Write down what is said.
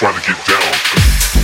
trying to get down.